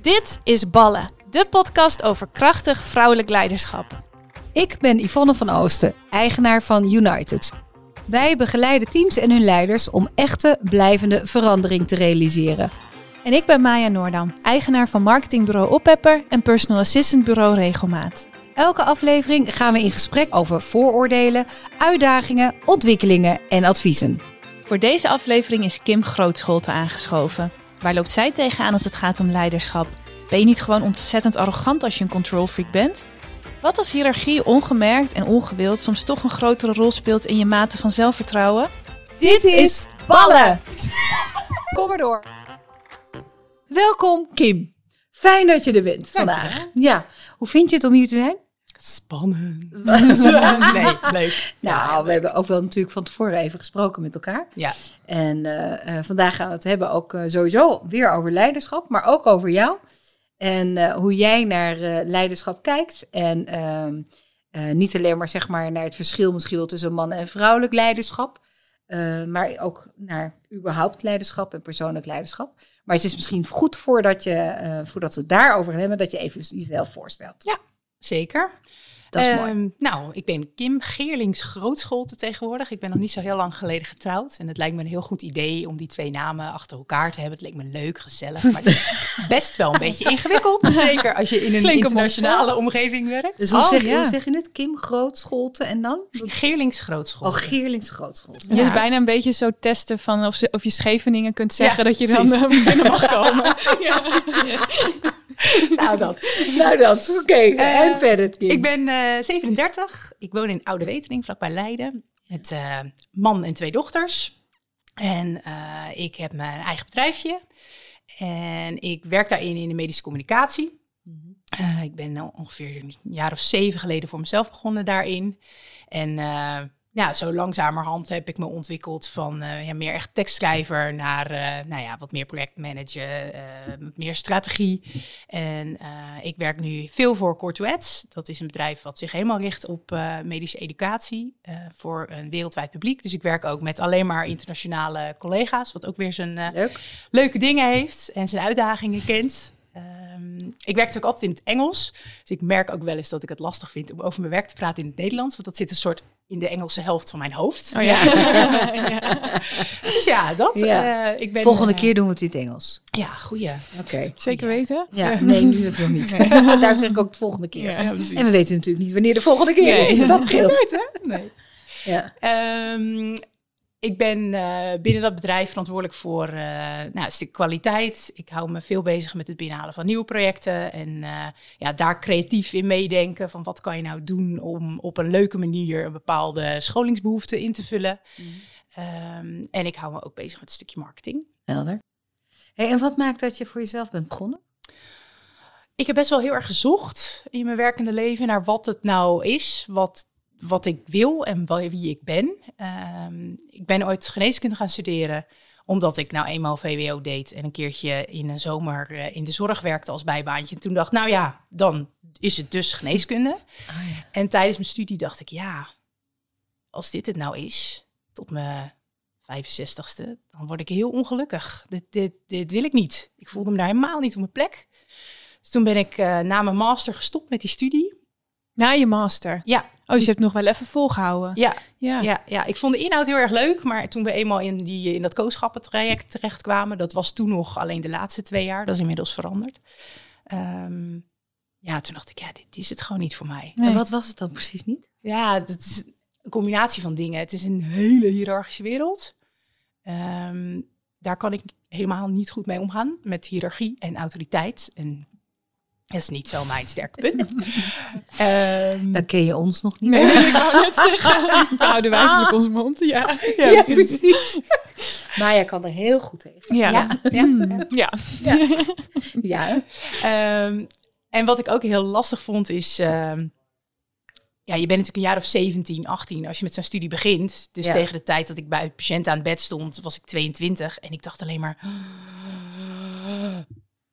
Dit is Ballen, de podcast over krachtig vrouwelijk leiderschap. Ik ben Yvonne van Oosten, eigenaar van United. Wij begeleiden teams en hun leiders om echte, blijvende verandering te realiseren. En ik ben Maya Noordam, eigenaar van marketingbureau Oppepper en personal assistant bureau Regelmaat. Elke aflevering gaan we in gesprek over vooroordelen, uitdagingen, ontwikkelingen en adviezen. Voor deze aflevering is Kim Grootscholte aangeschoven. Waar loopt zij tegenaan als het gaat om leiderschap? Ben je niet gewoon ontzettend arrogant als je een control freak bent? Wat als hiërarchie ongemerkt en ongewild soms toch een grotere rol speelt in je mate van zelfvertrouwen? Dit is Ballen! Kom maar door. Welkom Kim. Fijn dat je er bent vandaag. Ja, hoe vind je het om hier te zijn? Spannend. nee, leuk. Nou, we hebben ook wel natuurlijk van tevoren even gesproken met elkaar. Ja. En uh, vandaag gaan we het hebben ook uh, sowieso weer over leiderschap, maar ook over jou. En uh, hoe jij naar leiderschap kijkt. En ehm, niet alleen maar zeg maar naar het verschil misschien wel tussen man- en vrouwelijk leiderschap. maar ook naar überhaupt leiderschap en persoonlijk leiderschap. Maar het is misschien goed voordat, je, voordat we het daarover hebben, dat je even jezelf voorstelt. Ja, zeker. Dat is mooi. Um, nou, ik ben Kim Geerlings Grootscholte tegenwoordig. Ik ben nog niet zo heel lang geleden getrouwd. En het lijkt me een heel goed idee om die twee namen achter elkaar te hebben. Het leek me leuk, gezellig, maar het is best wel een beetje ingewikkeld. Zeker als je in een Klinkt internationale omgeving werkt. Dus hoe, Oh, zeg, ja. hoe zeg je het? Kim Grootscholte en dan? Geerlings Grootscholte. Oh, Geerlings Grootscholte. Het Ja. is bijna een beetje zo testen van of, ze, of je Scheveningen kunt zeggen Ja, dat je dan precies. eh, binnen mag komen. nou, dat. Nou dat, oké. en verder, Kim. Ik ben eh 37. Ik woon in Oude Wetering, vlakbij Leiden. Met eh, man en twee dochters. En eh, ik heb mijn eigen bedrijfje. En ik werk daarin in de medische communicatie. Eh, ik ben ongeveer een jaar of zeven geleden voor mezelf begonnen daarin. En ja, zo langzamerhand heb ik me ontwikkeld van eh, ja, meer echt tekstschrijver naar eh, nou ja, wat meer projectmanager, eh, meer strategie. En ik werk nu veel voor Cortuets. Dat is een bedrijf wat zich helemaal richt op medische educatie voor een wereldwijd publiek. Dus ik werk ook met alleen maar internationale collega's, wat ook weer zijn Leuk. leuke dingen heeft en zijn uitdagingen kent. Ehm, ik werk natuurlijk altijd in het Engels. Dus ik merk ook wel eens dat ik het lastig vind om over mijn werk te praten in het Nederlands. Want dat zit een soort in de Engelse helft van mijn hoofd. Oh ja. Dus ja, dat. Ja. eh, ik ben, Volgende eh, keer doen we het in het Engels. Ja, goeie. Oké. Zeker weten? Ja, nee, nu even nog niet. Daarom zeg ik ook de volgende keer. Ja, precies. En we weten natuurlijk niet wanneer de volgende keer Nee. is. Dus dat scheelt. Nooit, hè? Nee. Ja. Ehm, ik ben eh, binnen dat bedrijf verantwoordelijk voor eh, nou, een stuk kwaliteit. Ik hou me veel bezig met het binnenhalen van nieuwe projecten. En eh, ja, daar creatief in meedenken. Van wat kan je nou doen om op een leuke manier een bepaalde scholingsbehoefte in te vullen. Ehm, en ik hou me ook bezig met een stukje marketing. Helder. Hey, en wat maakt dat je voor jezelf bent begonnen? Ik heb best wel heel erg gezocht in mijn werkende leven naar wat het nou is, wat, wat ik wil en wie ik ben. Ehm, ik ben ooit geneeskunde gaan studeren omdat ik nou eenmaal VWO deed en een keertje in een zomer eh, in de zorg werkte als bijbaantje. En toen dacht ik, nou ja, dan is het dus geneeskunde. En tijdens mijn studie dacht ik, ja, als dit het nou is, tot mijn 65ste, dan word ik heel ongelukkig. Dit, dit, dit wil ik niet. Ik voelde me daar helemaal niet op mijn plek. Dus toen ben ik eh, na mijn master gestopt met die studie. Na je master. Ja, Oh, dus je hebt nog wel even volgehouden. ja, Ja. ja, ja. Ik vond de inhoud heel erg leuk, maar toen we eenmaal in, die, in dat kooschappentraject terechtkwamen, dat was toen nog alleen de laatste twee jaar, dat is inmiddels veranderd. Ehm, ja, toen dacht ik, ja, dit is het gewoon niet voor mij. Nee. En wat was het dan precies niet? Ja, het is een combinatie van dingen. Het is een hele hiërarchische wereld. Ehm, daar kan ik helemaal niet goed mee omgaan met hiërarchie en autoriteit. En dat is niet zo mijn sterke punt. Ehm, Dan ken je ons nog niet. Nee, ik wou net zeggen. We houden wijzelijk onze mond. Ja, Ja, precies. Maar jij kan er heel goed tegen. Ja. ja, ja, Ja. Ja. Ehm, en wat ik ook heel lastig vond is... ehm, ja, je bent natuurlijk een jaar of 17, 18 als je met zo'n studie begint. Dus Ja. tegen de tijd dat ik bij een patiënt aan het bed stond, was ik 22. En ik dacht alleen maar...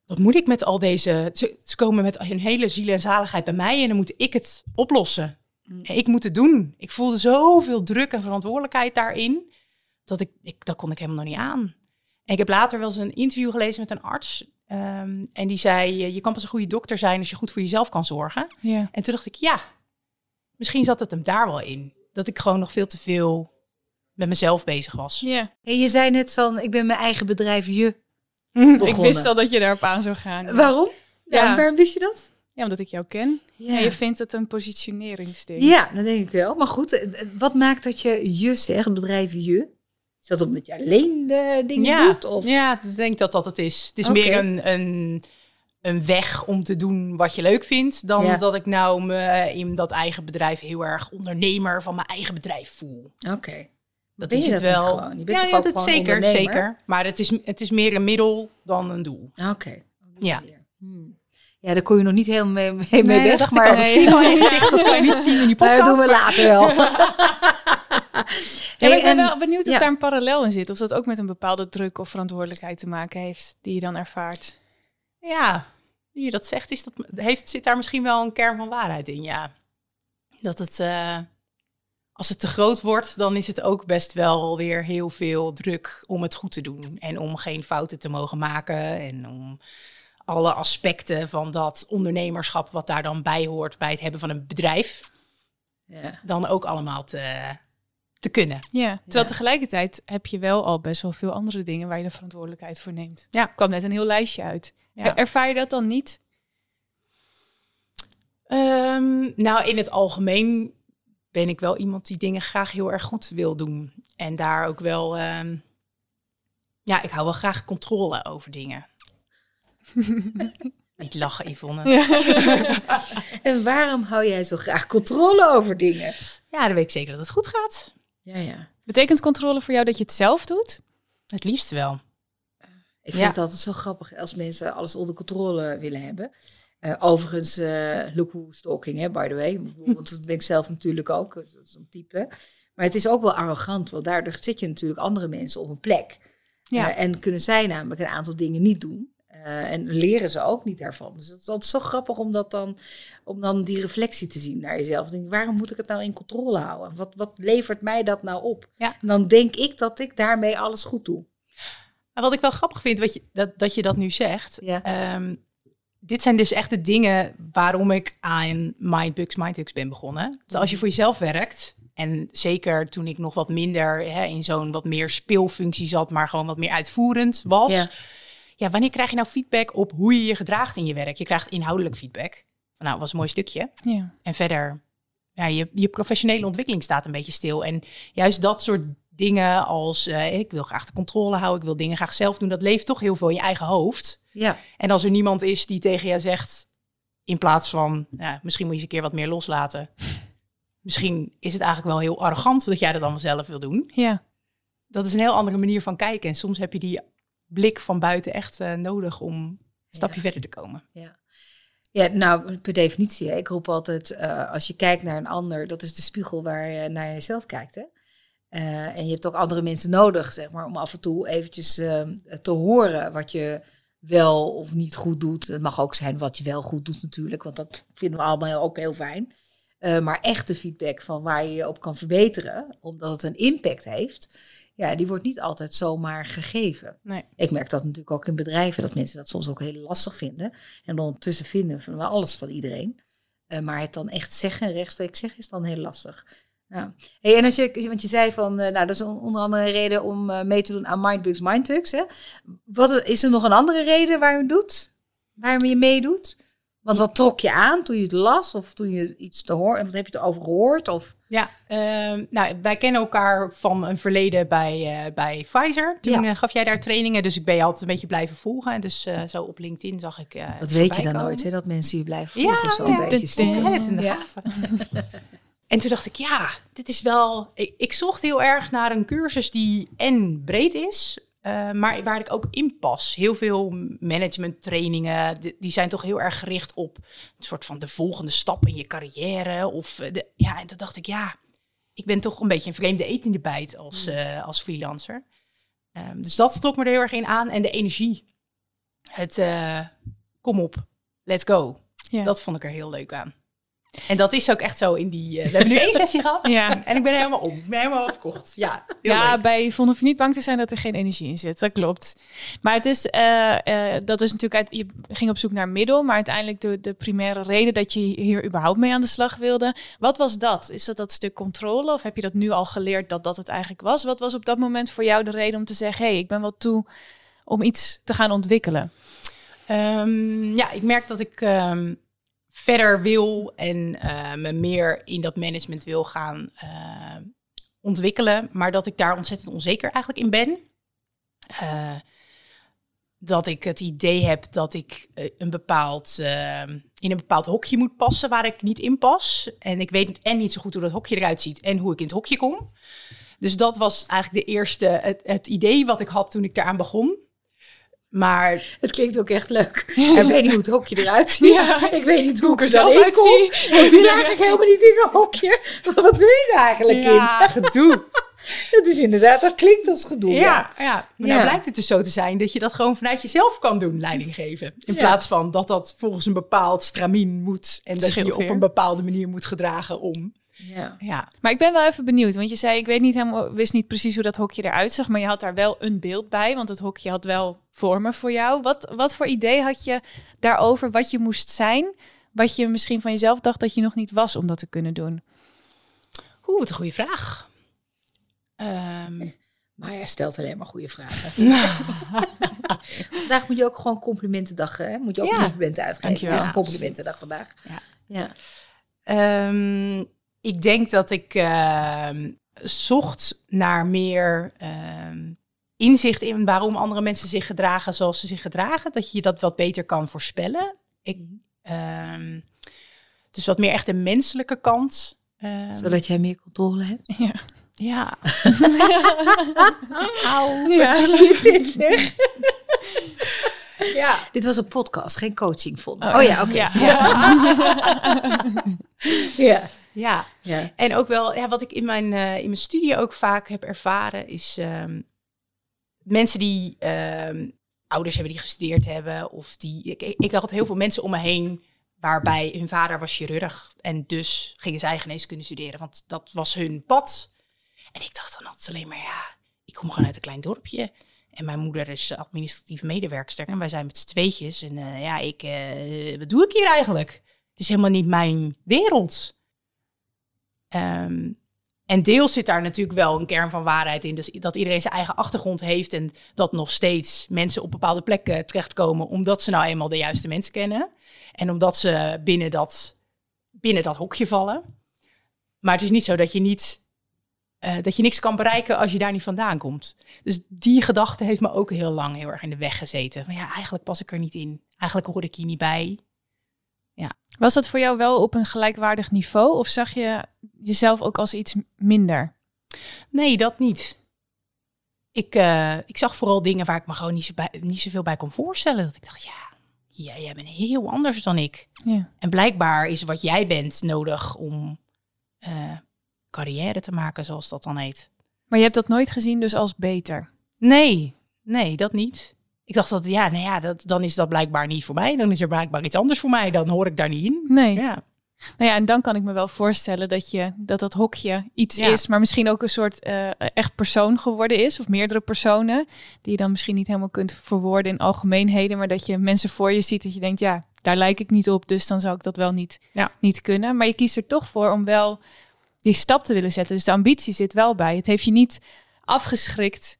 Wat moet ik met al deze... Ze, ze komen met hun hele ziel en zaligheid bij mij en dan moet ik het oplossen. En ik moet het doen. Ik voelde zoveel druk en verantwoordelijkheid daarin, dat ik, ik dat kon ik helemaal nog niet aan. En ik heb later wel eens een interview gelezen met een arts. Ehm, en die zei, je kan pas een goede dokter zijn als je goed voor jezelf kan zorgen. Ja. En toen dacht ik, ja, misschien zat het hem daar wel in. Dat ik gewoon nog veel te veel met mezelf bezig was. ja. En je zei net van, ik ben mijn eigen bedrijf je Ik wist al dat je daarop aan zou gaan. Waarom? Ja. Waarom wist je dat? Ja, omdat ik jou ken. Ja. En je vindt het een positioneringsding. Ja, dat denk ik wel. Maar goed, eh, wat maakt dat je je zegt, bedrijf je? Is dat omdat je alleen de dingen ja, doet? Of? ja, ik denk dat dat het is. Het is meer een, een, een weg om te doen wat je leuk vindt, dan Ja. dat ik nou me in dat eigen bedrijf heel erg ondernemer van mijn eigen bedrijf voel. Oké. Dat Ben is je het wel. gewoon? Je bent ja, toch ja, ook dat gewoon zeker, ondernemer? zeker. Maar het is, het is meer een middel dan een doel. Oké. Ja. Hmm. Ja, daar kon je nog niet helemaal mee, mee, mee Nee, weg. dat dacht maar ik ook. Dat kan je niet zien in die Maar podcast. dat doen we later wel. Ja, ik ben en- wel benieuwd of ja. daar een parallel in zit. Of dat ook met een bepaalde druk of verantwoordelijkheid te maken heeft. Die je dan ervaart. Ja, nu je dat zegt, is dat, heeft, zit daar misschien wel een kern van waarheid in, ja. Dat het, eh, als het te groot wordt, dan is het ook best wel weer heel veel druk om het goed te doen. En om geen fouten te mogen maken. En om alle aspecten van dat ondernemerschap, wat daar dan bij hoort bij het hebben van een bedrijf, Ja. dan ook allemaal te, te kunnen. Ja, terwijl Ja. tegelijkertijd heb je wel al best wel veel andere dingen waar je de verantwoordelijkheid voor neemt. Ja. Er kwam net een heel lijstje uit. Ja. Er- Ervaar je dat dan niet? Ehm, nou, in het algemeen ben ik wel iemand die dingen graag heel erg goed wil doen. En daar ook wel. ehm, ja, ik hou wel graag controle over dingen. Niet lachen, Yvonne. En waarom hou jij zo graag controle over dingen? Ja, dan weet ik zeker dat het goed gaat. Ja, ja. Betekent controle voor jou dat je het zelf doet? Het liefst wel. Ik vind Ja. het altijd zo grappig als mensen alles onder controle willen hebben. Eh, overigens, eh look who stalking, hè, by the way. Want dat ben ik zelf natuurlijk ook, is een type. Maar het is ook wel arrogant, want daardoor zet je natuurlijk andere mensen op een plek. Ja. Eh, en kunnen zij namelijk een aantal dingen niet doen. En leren ze ook niet daarvan. Dus het is altijd zo grappig om, dat dan, om dan die reflectie te zien naar jezelf. Denk, waarom moet ik het nou in controle houden? Wat, wat levert mij dat nou op? Ja. En dan denk ik dat ik daarmee alles goed doe. Maar wat ik wel grappig vind, wat je, dat, dat je dat nu zegt. Ja. ehm, dit zijn dus echt de dingen waarom ik aan Mindbugs Mindbugs ben begonnen. Dus als je voor jezelf werkt, en zeker toen ik nog wat minder hè, in zo'n wat meer speelfunctie zat, maar gewoon wat meer uitvoerend was. Ja. Ja. wanneer krijg je nou feedback op hoe je je gedraagt in je werk? Je krijgt inhoudelijk feedback. Nou, was een mooi stukje. Ja. En verder, ja, je, je professionele ontwikkeling staat een beetje stil. En juist dat soort dingen als, eh, ik wil graag de controle houden, ik wil dingen graag zelf doen, dat leeft toch heel veel in je eigen hoofd. Ja. En als er niemand is die tegen jou zegt, in plaats van, ja, misschien moet je eens een keer wat meer loslaten. Misschien is het eigenlijk wel heel arrogant dat jij dat allemaal zelf wil doen. Ja. Dat is een heel andere manier van kijken. En soms heb je die blik van buiten echt eh, nodig om een stapje Ja. verder te komen. Ja. Ja, nou, per definitie. Hè. Ik roep altijd, eh, als je kijkt naar een ander, dat is de spiegel waar je naar jezelf kijkt. Hè? Eh, en je hebt ook andere mensen nodig, zeg maar, om af en toe eventjes eh, te horen wat je wel of niet goed doet. Het mag ook zijn wat je wel goed doet natuurlijk, want dat vinden we allemaal ook heel fijn. Eh, maar echte feedback van waar je je op kan verbeteren, omdat het een impact heeft, ja, die wordt niet altijd zomaar gegeven. Nee. Ik merk dat natuurlijk ook in bedrijven, dat mensen dat soms ook heel lastig vinden. En ondertussen vinden van wel alles van iedereen. Eh, maar het dan echt zeggen, rechtstreeks zeggen, is dan heel lastig. Ja. Hey, en als je, want je zei van, eh, nou, dat is on- onder andere een reden om eh, mee te doen aan Mindbugs Mindtugs. Hè? Wat, is er nog een andere reden waarom je doet? Waarom je meedoet? Want wat trok je aan toen je het las? Of toen je iets te horen, wat heb je erover gehoord? Of, Ja, ehm, nou, wij kennen elkaar van een verleden bij, eh, bij Pfizer. Toen Ja. gaf jij daar trainingen, dus ik ben je altijd een beetje blijven volgen. En dus zo op LinkedIn zag ik. dat weet je dan komen. nooit, hè? Dat mensen je blijven Ja, volgen. zo ja, een beetje stiekem. Ja, en toen dacht ik, ja, dit is wel. Ik, ik zocht heel erg naar een cursus die en breed is, eh, maar waar ik ook in pas. Heel veel managementtrainingen, die, die zijn toch heel erg gericht op een soort van de volgende stap in je carrière. Of eh, de, ja, en toen dacht ik, ja, ik ben toch een beetje een vreemde eet in de bijt als, eh, als freelancer. Ehm, dus dat trok me er heel erg in aan. En de energie. Het kom op, let's go. Ja. Dat vond ik er heel leuk aan. En dat is ook echt zo in die... eh, we hebben nu één sessie gehad Ja. en ik ben helemaal om. Ik ben helemaal verkocht. Ja, Ja, leuk. bij Yvonne je niet bang te zijn dat er geen energie in zit. Dat klopt. Maar het is, eh, eh, dat is natuurlijk uit, je ging op zoek naar middel, maar uiteindelijk de, de primaire reden dat je hier überhaupt mee aan de slag wilde. Wat was dat? Is dat dat stuk controle of heb je dat nu al geleerd dat dat het eigenlijk was? Wat was op dat moment voor jou de reden om te zeggen, hé, hey, ik ben wel toe om iets te gaan ontwikkelen? Ehm, ja, ik merk dat ik ehm, verder wil en eh, me meer in dat management wil gaan eh, ontwikkelen, maar dat ik daar ontzettend onzeker eigenlijk in ben. Eh, dat ik het idee heb dat ik een bepaald, in een bepaald hokje moet passen waar ik niet in pas. En ik weet en niet zo goed hoe dat hokje eruit ziet en hoe ik in het hokje kom. Dus dat was eigenlijk de eerste, het, het idee wat ik had toen ik daaraan begon. Maar Het klinkt ook echt leuk. Ik weet niet hoe het hokje eruit ziet. Ja. Ik weet niet hoe ik er zelf uitzie. Ik wil eigenlijk helemaal niet in een hokje. Wat wil je er eigenlijk ja, in? gedoe. Dat is inderdaad, dat klinkt als gedoe. Ja. Ja, ja. maar nou blijkt het dus zo te zijn dat je dat gewoon vanuit jezelf kan doen, leiding geven. In plaats van dat dat volgens een bepaald stramien moet en dat je je op een bepaalde manier moet gedragen om. Ja. Ja, Maar ik ben wel even benieuwd, want je zei, ik weet niet helemaal, wist niet precies hoe dat hokje eruit zag, maar je had daar wel een beeld bij, want het hokje had wel vormen voor jou. Wat, wat voor idee had je daarover wat je moest zijn, wat je misschien van jezelf dacht dat je nog niet was om dat te kunnen doen? Oeh, wat een goede vraag. Ehm, Maar jij stelt alleen maar goede vragen. vandaag moet je ook gewoon complimentendag, hè? Moet je ook Ja. complimenten uitgeven. Dankjewel. Dus complimentendag vandaag. Ja. ja. Ehm, ik denk dat ik ehm, zocht naar meer ehm, inzicht in waarom andere mensen zich gedragen zoals ze zich gedragen. Dat je dat wat beter kan voorspellen. Ik, ehm, dus wat meer echt de menselijke kant. Zodat jij meer controle hebt. Ja. Ja. Ja. Shit, dit zeg. ja. Dit was een podcast, geen coaching vond. Oh, Oh, ja, oké. ja. Ja. Ja. Ja. En ook wel, ja, wat ik in mijn, eh, in mijn studie ook vaak heb ervaren, is ehm, mensen die ehm, ouders hebben die gestudeerd hebben. Of die, ik, ik had heel veel mensen om me heen waarbij hun vader was chirurg. En dus gingen zij geneeskunde studeren, want dat was hun pad. En ik dacht dan altijd alleen maar, ja, ik kom gewoon uit een klein dorpje. En mijn moeder is administratief medewerkster. En wij zijn met z'n tweetjes. En eh, ja, ik, eh, wat doe ik hier eigenlijk? Het is helemaal niet mijn wereld. Ehm, en deels zit daar natuurlijk wel een kern van waarheid in. Dus dat iedereen zijn eigen achtergrond heeft. En dat nog steeds mensen op bepaalde plekken terechtkomen. Omdat ze nou eenmaal de juiste mensen kennen. En omdat ze binnen dat, binnen dat hokje vallen. Maar het is niet zo dat je niet. eh, dat je niks kan bereiken als je daar niet vandaan komt. Dus die gedachte heeft me ook heel lang heel erg in de weg gezeten. Maar ja, eigenlijk pas ik er niet in. Eigenlijk hoor ik hier niet bij. Was dat voor jou wel op een gelijkwaardig niveau of zag je jezelf ook als iets minder? Nee, dat niet. Ik, eh, ik zag vooral dingen waar ik me gewoon niet, zo bij, niet zoveel bij kon voorstellen. Dat ik dacht, ja, ja, jij bent heel anders dan ik. Ja. En blijkbaar is wat jij bent nodig om eh, carrière te maken, zoals dat dan heet. Maar je hebt dat nooit gezien dus als beter. Nee, nee, dat niet. Ik dacht dat, ja, nou ja, dat, dan is dat blijkbaar niet voor mij. Dan is er blijkbaar iets anders voor mij. Dan hoor ik daar niet in. Nee. Ja, Nou ja, en dan kan ik me wel voorstellen dat je dat dat hokje iets Ja. is, maar misschien ook een soort eh, echt persoon geworden is, of meerdere personen, die je dan misschien niet helemaal kunt verwoorden in algemeenheden, maar dat je mensen voor je ziet dat je denkt, ja, daar lijk ik niet op, dus dan zou ik dat wel niet, Ja. niet kunnen. Maar je kiest er toch voor om wel die stap te willen zetten. Dus de ambitie zit wel bij. Het heeft je niet afgeschrikt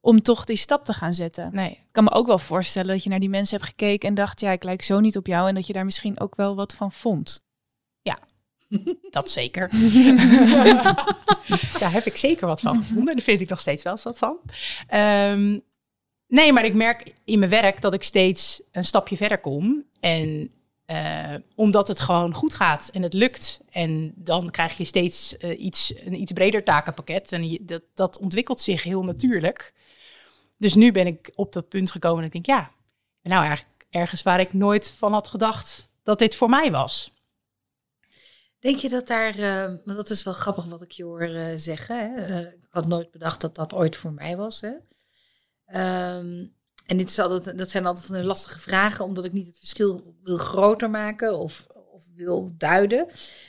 om toch die stap te gaan zetten. nee. Ik kan me ook wel voorstellen dat je naar die mensen hebt gekeken en dacht, ja, ik lijk zo niet op jou en dat je daar misschien ook wel wat van vond. Dat zeker. Daar heb ik zeker wat van gevonden. Daar vind ik nog steeds wel eens wat van. Ehm, nee, maar ik merk in mijn werk dat ik steeds een stapje verder kom. En eh, omdat het gewoon goed gaat en het lukt. En dan krijg je steeds eh, iets, een iets breder takenpakket. En je, dat, dat ontwikkelt zich heel natuurlijk. Dus nu ben ik op dat punt gekomen en ik denk, ja, nou eigenlijk ergens waar ik nooit van had gedacht dat dit voor mij was. Denk je dat daar, want dat is wel grappig wat ik je hoor eh, zeggen. Hè? Eh, ik had nooit bedacht dat dat ooit voor mij was. Hè? Ehm, en dit is altijd, dat zijn altijd van de lastige vragen, omdat ik niet het verschil wil groter maken of, of wil duiden.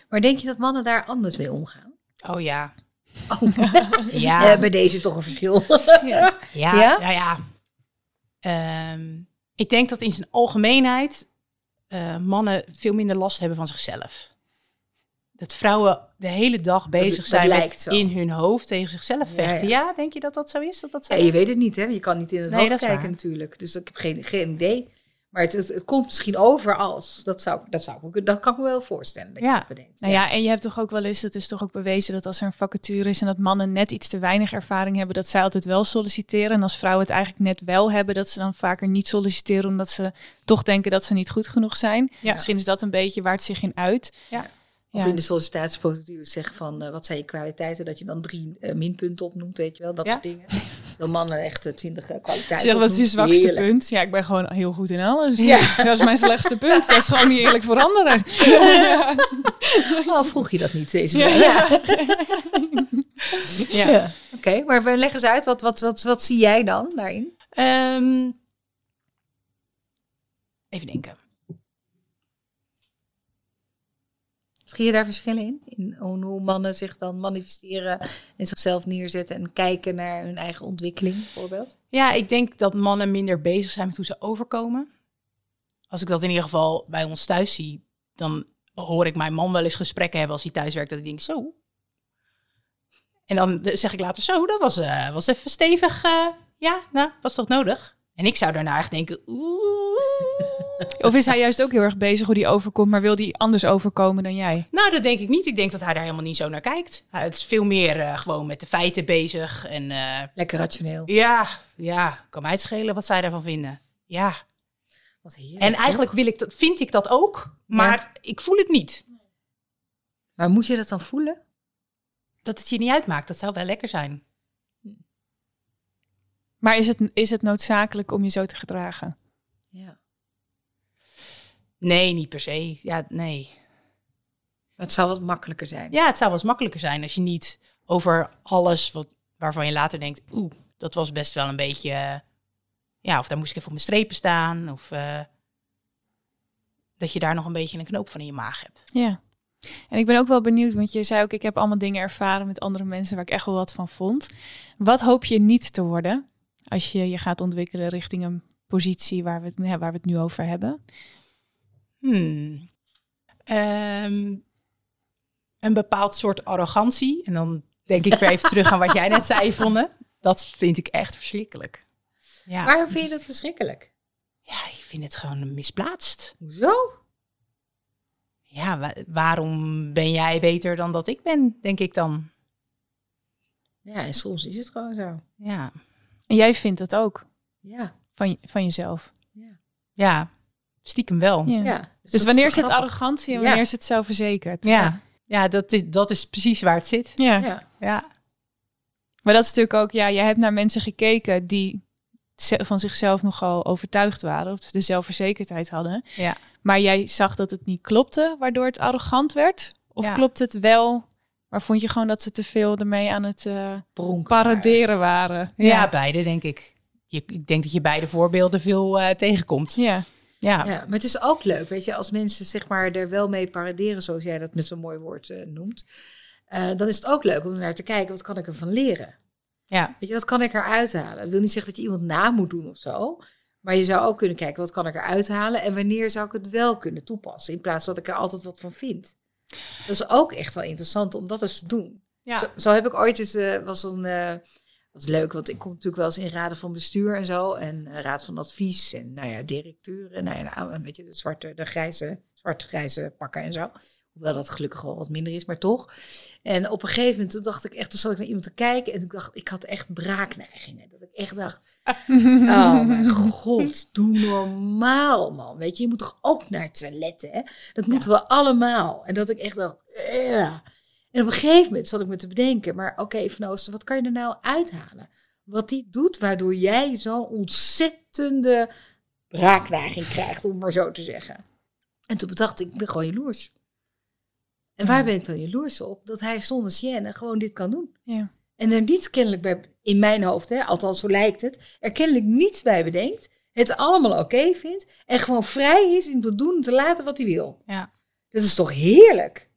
Maar denk je dat mannen daar anders mee omgaan? Oh ja. Ja. Ja. bij deze toch een verschil. Ja. Ja, Ja? ja, ja. Ehm, ik denk dat in zijn algemeenheid eh, mannen veel minder last hebben van zichzelf. Dat vrouwen de hele dag bezig dat zijn lijkt met zo. in hun hoofd tegen zichzelf vechten. ja. Ja, denk je dat dat zo is? Dat dat zo Ja, je weet het niet, hè? Je kan niet in het Nee, hoofd dat kijken waar. natuurlijk. Dus ik heb geen, geen idee. Maar het, het, het komt misschien over als. Dat, zou, dat, zou, ik- dat kan ik me wel voorstellen. Dat Ja. je dat bedenkt. Nou ja, en je hebt toch ook wel eens, dat is toch ook bewezen dat als er een vacature is en dat mannen net iets te weinig ervaring hebben, dat zij altijd wel solliciteren. En als vrouwen het eigenlijk net wel hebben, dat ze dan vaker niet solliciteren omdat ze toch denken dat ze niet goed genoeg zijn. Ja. Misschien is dat een beetje waar het zich in uit. Ja. Of Ja. in de sollicitatieprocedure zeggen van eh, wat zijn je kwaliteiten, dat je dan drie eh, minpunten opnoemt, weet je wel, dat Ja. soort dingen. Mannen echt eh, twintig kwaliteiten Zeg, wat is je zwakste Heerlijk. punt? Ja, ik ben gewoon heel goed in alles. Ja. Dat is mijn slechtste punt. Dat is gewoon niet eerlijk voor anderen. Oh, vroeg je dat niet deze Ja. week? Ja. Ja. Ja. Oké, maar we leggen eens uit, wat, wat, wat, wat zie jij dan daarin? Ehm, even denken. Zie je daar verschillen in? In hoe mannen zich dan manifesteren en zichzelf neerzetten en kijken naar hun eigen ontwikkeling, bijvoorbeeld? Ja, ik denk dat mannen minder bezig zijn met hoe ze overkomen. Als ik dat in ieder geval bij ons thuis zie, dan hoor ik mijn man wel eens gesprekken hebben als hij thuis werkt. Dat ik denk, zo. En dan zeg ik later, zo, dat was, eh, was even stevig. eh, ja, nou, was dat nodig? En ik zou daarna echt denken, oeh. Of is hij juist ook heel erg bezig hoe die overkomt, maar wil die anders overkomen dan jij? Nou, dat denk ik niet. Ik denk dat hij daar helemaal niet zo naar kijkt. Hij is veel meer eh, gewoon met de feiten bezig. En eh, Lekker rationeel. ja, ja, kan mij het schelen wat zij daarvan vinden. Ja, Wat heerlijk, En toch? eigenlijk wil ik dat, vind ik dat ook, maar ik voel het niet. Maar moet je dat dan voelen? Dat het je niet uitmaakt, dat zou wel lekker zijn. Maar is het, is het noodzakelijk om je zo te gedragen? Nee, niet per se. Ja, nee. Het zou wat makkelijker zijn. Ja, het zou eens makkelijker zijn als je niet over alles wat, waarvan je later denkt, oeh, dat was best wel een beetje, eh, ja, of daar moest ik even op mijn strepen staan, of eh, dat je daar nog een beetje een knoop van in je maag hebt. Ja. En ik ben ook wel benieuwd, want je zei ook, ik heb allemaal dingen ervaren met andere mensen waar ik echt wel wat van vond. Wat hoop je niet te worden als je je gaat ontwikkelen richting een positie waar we het, waar we het nu over hebben? Hmm. Ehm, een bepaald soort arrogantie. En dan denk ik weer even terug aan wat jij net zei, Yvonne. Dat vind ik echt verschrikkelijk. Ja, Waarom vind je dat verschrikkelijk? ja, ik vind het gewoon misplaatst. Hoezo? Ja, wa- waarom ben jij beter dan dat ik ben, denk ik dan. Ja, en soms is het gewoon zo. Ja, En jij vindt dat ook Ja. van, van jezelf. ja. ja stiekem wel. Ja, Ja. ja. Dus is wanneer zit grappig? arrogantie en Ja. wanneer zit zelfverzekerd? ja. dat, is, dat is precies waar het zit. ja. Ja. Ja, Maar dat is natuurlijk ook, ja, jij hebt naar mensen gekeken die van zichzelf nogal overtuigd waren, of de zelfverzekerdheid hadden. ja. Maar jij zag dat het niet klopte, waardoor het arrogant werd? Of Ja. klopt het wel, maar vond je gewoon dat ze te veel ermee aan het eh, paraderen waren? ja, beide denk ik. Je, ik denk dat je beide voorbeelden veel eh, tegenkomt. Ja. Ja. Ja, maar het is ook leuk, weet je, als mensen zeg maar er wel mee paraderen, zoals jij dat met zo'n mooi woord eh, noemt. eh, dan is het ook leuk om naar te kijken, wat kan ik ervan leren? ja. Weet je, wat kan ik eruit halen? Ik wil niet zeggen dat je iemand na moet doen of zo. Maar je zou ook kunnen kijken, wat kan ik eruit halen? En wanneer zou ik het wel kunnen toepassen? In plaats dat ik er altijd wat van vind. Dat is ook echt wel interessant om dat eens te doen. Ja. Zo, zo heb ik ooit eens, eh, was een, eh was leuk, want ik kom natuurlijk wel eens in raden van bestuur en zo. En eh, raad van advies en nou ja, directeur. En nou ja, nou, weet je, de zwarte, de grijze, zwart-grijze pakken en zo. Hoewel dat gelukkig wel wat minder is, maar toch. En op een gegeven moment toen dacht ik echt, toen zat ik naar iemand te kijken en ik dacht, ik had echt braakneigingen. Dat ik echt dacht, oh mijn god, doe normaal man. Weet je, je moet toch ook naar het toilet hè? Dat moeten we allemaal. En dat ik echt dacht, "Ugh." En op een gegeven moment zat ik me te bedenken, maar oké Van Oosten, wat kan je er nou uithalen? Wat die doet, waardoor jij zo'n ontzettende braakneiging krijgt, om het maar zo te zeggen. En toen bedacht ik, ik ben gewoon jaloers. En waar ben ik dan jaloers op? Dat hij zonder Sienne gewoon dit kan doen. Ja. En er niets kennelijk bij, in mijn hoofd, hè, althans zo lijkt het, er kennelijk niets bij bedenkt, het allemaal oké vindt en gewoon vrij is in te doen en te laten wat hij wil. Ja. Dit is toch heerlijk?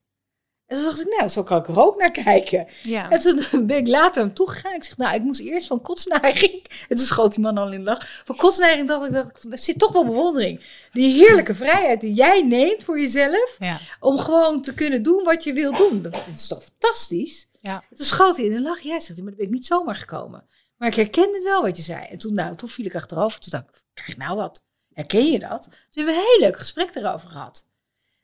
En toen dacht ik, nou, zo kan ik er ook naar kijken. Ja. En toen ben ik later hem toegegaan. Ik zeg, nou, ik moest eerst van kotsneiging. En toen schoot die man al in de lach. Van kotsneiging dacht ik, dacht ik, er zit toch wel bewondering. Die heerlijke vrijheid die jij neemt voor jezelf. Ja. Om gewoon te kunnen doen wat je wil doen. Dat, dat is toch fantastisch? Ja. En toen schoot hij in de lach. Ja, zegt hij, maar dan ben ik niet zomaar gekomen. Maar ik herken het wel wat je zei. En toen, nou, toen viel ik achterover. Toen dacht ik, krijg nou wat. Herken je dat? Toen hebben we een heel leuk gesprek erover gehad.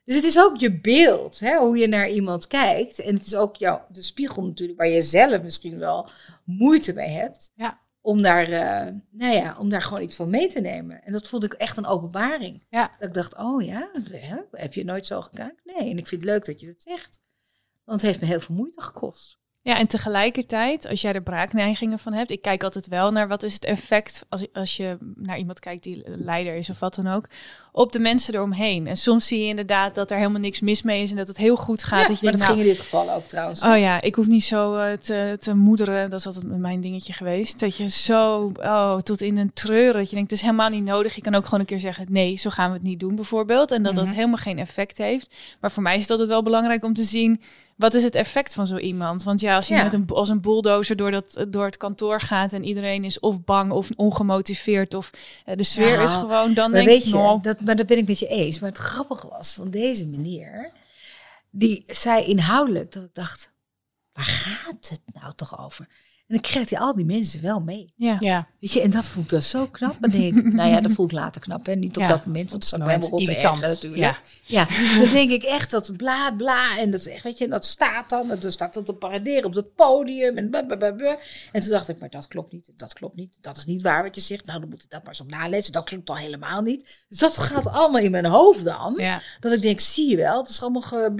Dus het is ook je beeld, hè, hoe je naar iemand kijkt. En het is ook jouw, de spiegel natuurlijk, waar je zelf misschien wel moeite mee hebt. Ja. Om daar, eh, nou ja, om daar gewoon iets van mee te nemen. En dat vond ik echt een openbaring. Ja. Dat ik dacht, oh ja, heb je nooit zo gekeken? Nee, en ik vind het leuk dat je dat zegt. Want het heeft me heel veel moeite gekost. Ja, en tegelijkertijd, als jij er braakneigingen van hebt, ik kijk altijd wel naar wat is het effect als, als je naar iemand kijkt die leider is of wat dan ook, op de mensen eromheen. En soms zie je inderdaad dat er helemaal niks mis mee is en dat het heel goed gaat. Ja, dat je maar denkt, dat nou, ging in dit geval ook trouwens. Oh ja, ik hoef niet zo eh, te, te moederen. Dat is altijd mijn dingetje geweest. Dat je zo oh, tot in een treuren. Dat je denkt, het is helemaal niet nodig. Je kan ook gewoon een keer zeggen, nee, zo gaan we het niet doen bijvoorbeeld. En dat dat Mhm. helemaal geen effect heeft. Maar voor mij is het altijd wel belangrijk om te zien... wat is het effect van zo iemand? Want ja, als je Ja. met een, als een bulldozer door, dat, door het kantoor gaat... en iedereen is of bang of ongemotiveerd... of eh, de sfeer is gewoon, dan denk weet ik... je, nou, dat, maar dat ben ik met je eens. Maar het grappige was van deze meneer, die zei inhoudelijk dat ik dacht, waar gaat het nou toch over? En dan krijgt hij al die mensen wel mee. ja. Ja. Weet je, en dat voelt dan zo knap. Dan denk ik, nou ja, dat voelt ik later knap. Hè? Niet op Ja, dat moment, want het is ook helemaal rot irritant. ergeren natuurlijk. Ja. Ja, dan denk ik echt dat bla bla. En dat, is echt, weet je, en dat staat dan. En dan staat dat te paraderen op het podium. En, blablabla. en toen dacht ik, maar dat klopt niet. Dat klopt niet. Dat is niet waar wat je zegt. Nou, dan moet ik dat maar eens op nalezen. Dat klopt al helemaal niet. Dus dat gaat allemaal in mijn hoofd dan. Ja. Dat ik denk, zie je wel. Het is allemaal, ge,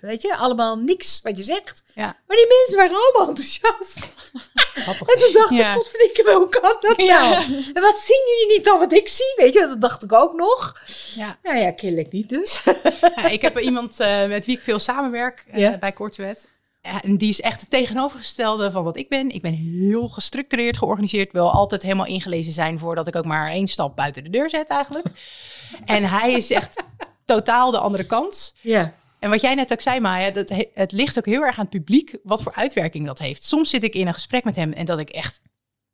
weet je, allemaal niks wat je zegt. Ja. Maar die mensen waren allemaal enthousiast. En toen dacht Ja. ik, potverdikke, hoe kan dat nou? En wat zien jullie niet dan wat ik zie? Weet je, dat dacht ik ook nog. Ja. Nou ja, kennelijk niet dus. Ja, ik heb iemand eh, met wie ik veel samenwerk eh, Ja. bij Kortwet. En die is echt het tegenovergestelde van wat ik ben. Ik ben heel gestructureerd georganiseerd. Wil altijd helemaal ingelezen zijn voordat ik ook maar één stap buiten de deur zet eigenlijk. en hij is echt totaal de andere kant. Ja. En wat jij net ook zei, Maya, dat he- het ligt ook heel erg aan het publiek wat voor uitwerking dat heeft. Soms zit ik in een gesprek met hem en dat ik echt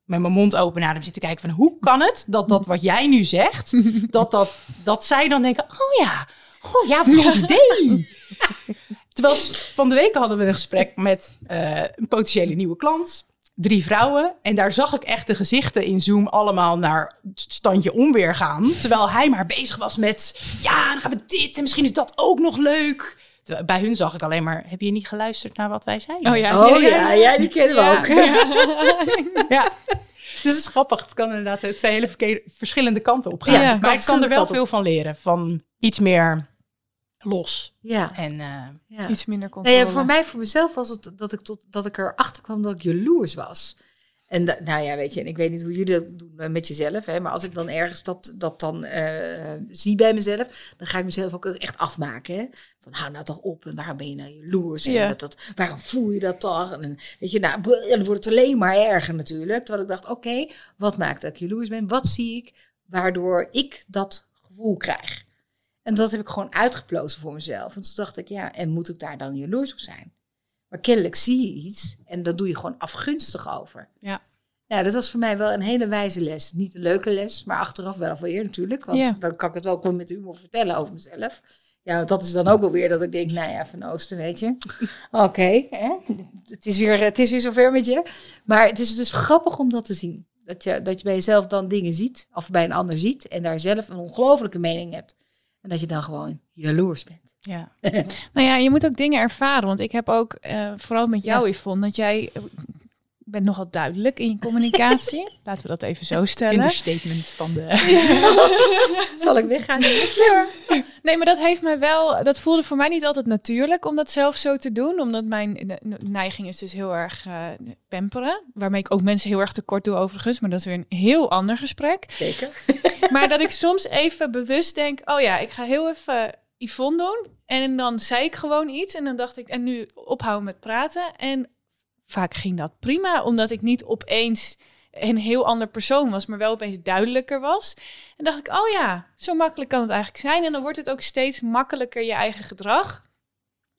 met mijn mond open naar hem zit te kijken van hoe kan het dat dat wat jij nu zegt, dat, dat, dat zij dan denken, oh ja, oh ja, wat een goed idee. Terwijl van de week hadden we een gesprek met eh, een potentiële nieuwe klant. Drie vrouwen. En daar zag ik echt de gezichten in Zoom allemaal naar het standje onweer gaan. Terwijl hij maar bezig was met, ja, dan gaan we dit en misschien is dat ook nog leuk. Bij hun zag ik alleen maar, heb je niet geluisterd naar wat wij zeiden? Oh ja. Oh ja, ja, die kennen we Ja. ook. Ja. Dus het is grappig. Het kan inderdaad eh, twee hele verschillende kanten op gaan. Ja, maar ik kan er wel veel van leren. Van iets meer los. Ja. En eh, ja. Iets minder Nee, controle. ja, voor mij, voor mezelf was het dat ik, tot, dat ik erachter kwam dat ik jaloers was. En da- nou ja, weet je, en ik weet niet hoe jullie dat doen eh, met jezelf, hè, maar als ik dan ergens dat, dat dan eh, zie bij mezelf, dan ga ik mezelf ook echt afmaken. Hè? Van hou nou toch op, en waarom ben je nou jaloers? En Ja. dat, dat, waarom voel je dat toch? En, weet je, nou, dan wordt het alleen maar erger natuurlijk. Terwijl ik dacht, oké, wat maakt dat ik jaloers ben? Wat zie ik waardoor ik dat gevoel krijg? En dat heb ik gewoon uitgeplozen voor mezelf. En toen dacht ik, ja, en moet ik daar dan jaloers op zijn? Maar kennelijk zie je iets en daar doe je gewoon afgunstig over. Ja. Nou, dat was voor mij wel een hele wijze les. Niet een leuke les, maar achteraf wel weer natuurlijk. Want Ja. dan kan ik het ook wel met humor vertellen over mezelf. Ja, dat is dan ook wel weer dat ik denk, nou ja, Van Oosten, weet je. Oké, het, is weer, het is weer zover met je. Maar het is dus grappig om dat te zien. Dat je, dat je bij jezelf dan dingen ziet, of bij een ander ziet, en daar zelf een ongelofelijke mening hebt. En dat je dan gewoon jaloers bent. Ja. Nou ja, je moet ook dingen ervaren. Want ik heb ook, eh, vooral met jou, Yvonne, dat jij eh, bent nogal duidelijk in je communicatie. Laten we dat even zo stellen. Understatement van de... Zal ik weggaan? Nee, maar dat heeft mij wel. Dat voelde voor mij niet altijd natuurlijk om dat zelf zo te doen. Omdat mijn ne- neiging is dus heel erg eh pamperen. Waarmee ik ook mensen heel erg tekort doe overigens. Maar dat is weer een heel ander gesprek. Zeker. Maar dat ik soms even bewust denk: oh ja, ik ga heel even Yvonne doen. En dan zei ik gewoon iets. En dan dacht ik, en nu ophouden met praten. En vaak ging dat prima, omdat ik niet opeens een heel ander persoon was, maar wel opeens duidelijker was. En dacht ik, oh ja, zo makkelijk kan het eigenlijk zijn. En dan wordt het ook steeds makkelijker je eigen gedrag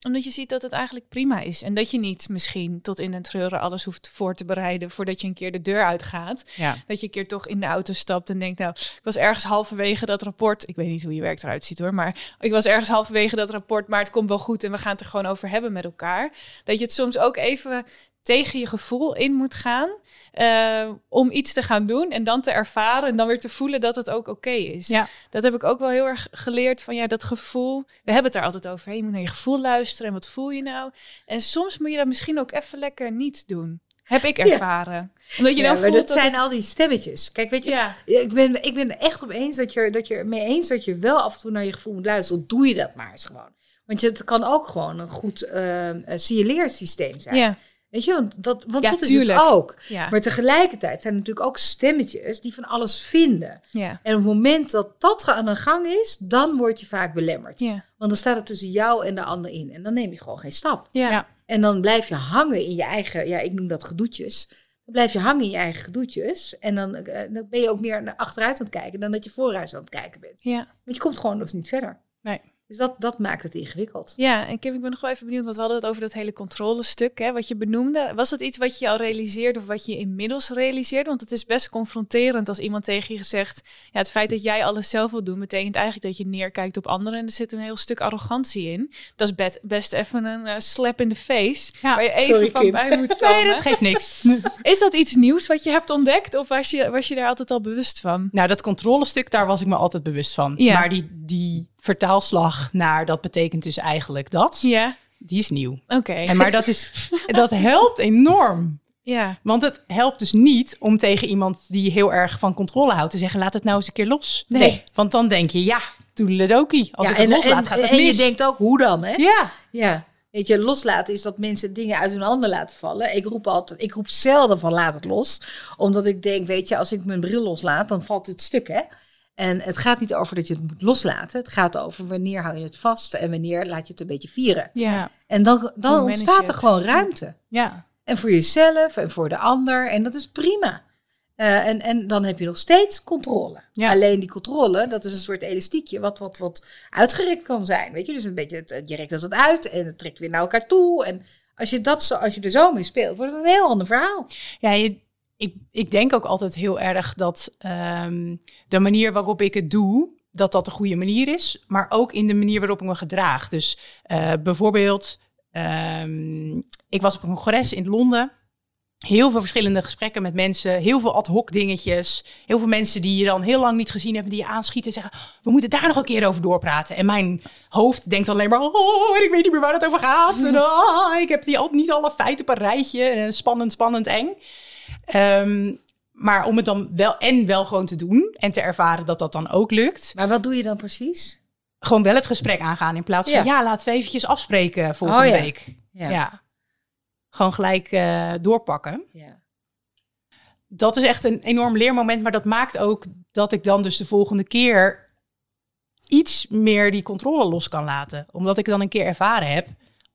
omdat je ziet dat het eigenlijk prima is. En dat je niet misschien tot in den treuren alles hoeft voor te bereiden voordat je een keer de deur uitgaat. Ja. Dat je een keer toch in de auto stapt en denkt, nou, ik was ergens halverwege dat rapport. Ik weet niet hoe je werk eruit ziet hoor, maar ik was ergens halverwege dat rapport, maar het komt wel goed en we gaan het er gewoon over hebben met elkaar. Dat je het soms ook even tegen je gevoel in moet gaan. Uh, om iets te gaan doen en dan te ervaren en dan weer te voelen dat het ook oké is. Ja. Dat heb ik ook wel heel erg geleerd van ja, dat gevoel. We hebben het er altijd over. Je moet naar je gevoel luisteren en wat voel je nou? En soms moet je dat misschien ook even lekker niet doen. Heb ik ervaren. Omdat je ja, dan voelt dat, zijn al die stemmetjes. Kijk, weet je, Ja. ik, ben, ik ben echt op eens dat je, dat je mee eens dat je wel af en toe naar je gevoel moet luisteren. Doe je dat maar eens gewoon. Want je, het kan ook gewoon een goed uh, signaleersysteem zijn. Weet je, want dat, want Ja, dat is het ook. Ja. Maar tegelijkertijd zijn er natuurlijk ook stemmetjes die van alles vinden. Ja. En op het moment dat dat aan de gang is, dan word je vaak belemmerd. Ja. Want dan staat het tussen jou en de ander in. En dan neem je gewoon geen stap. Ja. Ja. En dan blijf je hangen in je eigen, ja, ik noem dat gedoetjes. Dan blijf je hangen in je eigen gedoetjes. En dan, eh, dan ben je ook meer naar achteruit aan het kijken dan dat je vooruit aan het kijken bent. Ja. Want je komt gewoon nog niet verder. Nee. Dus dat, dat maakt het ingewikkeld. Ja, en Kim, ik ben nog wel even benieuwd, want we hadden het over dat hele controlestuk, hè, wat je benoemde. Was dat iets wat je al realiseerde of wat je inmiddels realiseert? Want het is best confronterend als iemand tegen je zegt, ja, het feit dat jij alles zelf wil doen, betekent eigenlijk dat je neerkijkt op anderen en er zit een heel stuk arrogantie in. Dat is bet- best even een eh, slap in de face, Ja, waar je even sorry, van Kim. bij moet komen. Nee, dat geeft niks. Is dat iets nieuws wat je hebt ontdekt of was je, was je daar altijd al bewust van? Nou, dat controlestuk, daar was ik me altijd bewust van. Ja. Maar die, die vertaalslag naar dat betekent dus eigenlijk dat, Ja, die is nieuw. oké. En maar dat, is, dat helpt enorm. Ja, Want het helpt dus niet om tegen iemand die heel erg van controle houdt te zeggen: laat het nou eens een keer los. Nee. Want dan denk je: ja, toedeledokie. Als ja, ik het en, loslaat, en, gaat het en je mis. denkt ook, hoe dan, hè? ja, Ja. Weet je, loslaten is dat mensen dingen uit hun handen laten vallen. Ik roep altijd, ik roep zelden van laat het los. Omdat ik denk, weet je, als ik mijn bril loslaat, dan valt het stuk, hè? En het gaat niet over dat je het moet loslaten. Het gaat over wanneer hou je het vast en wanneer laat je het een beetje vieren. ja, En dan, dan ontstaat er gewoon ruimte. ja. En voor jezelf en voor de ander. En dat is prima. Eh, en, en dan heb je nog steeds controle. Ja. Alleen die controle, dat is een soort elastiekje wat, wat, wat uitgerekt kan zijn. Weet je, dus een beetje, het, je rekt dat het uit en het trekt weer naar elkaar toe. En als je, dat zo, als je er zo mee speelt, wordt het een heel ander verhaal. Ja, je, ik, ik denk ook altijd heel erg dat ehm, de manier waarop ik het doe, dat dat de goede manier is. Maar ook in de manier waarop ik me gedraag. Dus eh, bijvoorbeeld, ehm, ik was op een congres in Londen. Heel veel verschillende gesprekken met mensen. Heel veel ad hoc dingetjes. Heel veel mensen die je dan heel lang niet gezien hebben. Die je aanschieten en zeggen, we moeten daar nog een keer over doorpraten. En mijn hoofd denkt alleen maar, oh, ik weet niet meer waar het over gaat. En, ah, ik heb die al, niet alle feiten op een rijtje. En spannend, spannend, eng. Ehm, maar om het dan wel en wel gewoon te doen en te ervaren dat dat dan ook lukt. Maar wat doe je dan precies? Gewoon wel het gesprek aangaan in plaats van Ja. ja, laten we eventjes afspreken volgende Oh ja. week. Ja. Ja. Gewoon gelijk eh, doorpakken. ja. Dat is echt een enorm leermoment, maar dat maakt ook dat ik dan dus de volgende keer iets meer die controle los kan laten. Omdat ik dan een keer ervaren heb,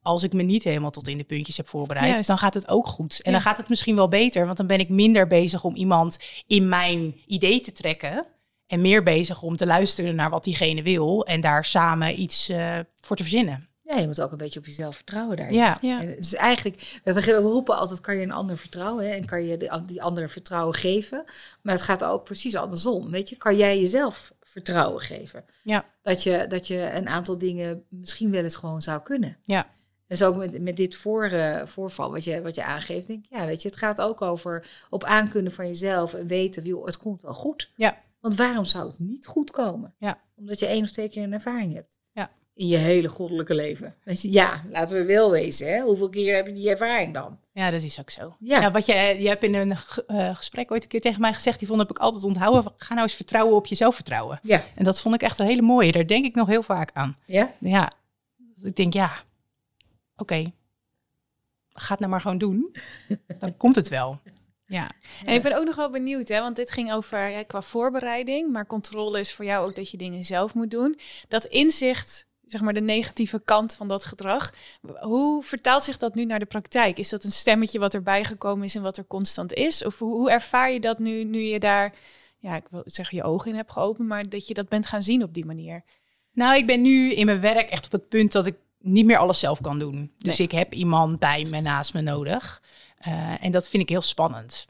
als ik me niet helemaal tot in de puntjes heb voorbereid, Juist. dan gaat het ook goed. En Ja. dan gaat het misschien wel beter, want dan ben ik minder bezig om iemand in mijn idee te trekken. En meer bezig om te luisteren naar wat diegene wil en daar samen iets eh, voor te verzinnen. ja, je moet ook een beetje op jezelf vertrouwen daar. Ja, ja. En Dus eigenlijk, we roepen altijd, kan je een ander vertrouwen hè, en kan je die, die ander vertrouwen geven. Maar het gaat ook precies andersom, weet je. Kan jij jezelf vertrouwen geven? ja, Dat je, dat je een aantal dingen misschien wel eens gewoon zou kunnen. ja. Dus ook met, met dit voor, eh, voorval wat je, wat je aangeeft, denk ik, ja, weet je, het gaat ook over op aankunnen van jezelf en weten, joh, het komt wel goed. Ja. Want waarom zou het niet goed komen? Ja. Omdat je één of twee keer een ervaring hebt. Ja. In je hele goddelijke leven. Je, ja, laten we wel wezen, hè? Hoeveel keer heb je die ervaring dan? Ja, dat is ook zo. Ja. Ja. wat je, je hebt in een eh, gesprek ooit een keer tegen mij gezegd, die vond heb ik altijd onthouden. Ga nou eens vertrouwen op je zelfvertrouwen. Ja. En dat vond ik echt een hele mooie. Daar denk ik nog heel vaak aan. Ja? Ja, ik denk ja, oké, ga het nou maar gewoon doen. Dan komt het wel. Ja, En ik ben ook nog wel benieuwd, hè, want dit ging over qua voorbereiding, maar controle is voor jou ook dat je dingen zelf moet doen. Dat inzicht zeg maar de negatieve kant van dat gedrag. Hoe vertaalt zich dat nu naar de praktijk? Is dat een stemmetje wat erbij gekomen is en wat er constant is? Of hoe, hoe ervaar je dat nu, nu je daar, ja, ik wil zeggen je ogen in hebt geopend, maar dat je dat bent gaan zien op die manier? Nou, ik ben nu in mijn werk echt op het punt dat ik niet meer alles zelf kan doen. Dus ik heb iemand bij me naast me nodig. Uh, en dat vind ik heel spannend.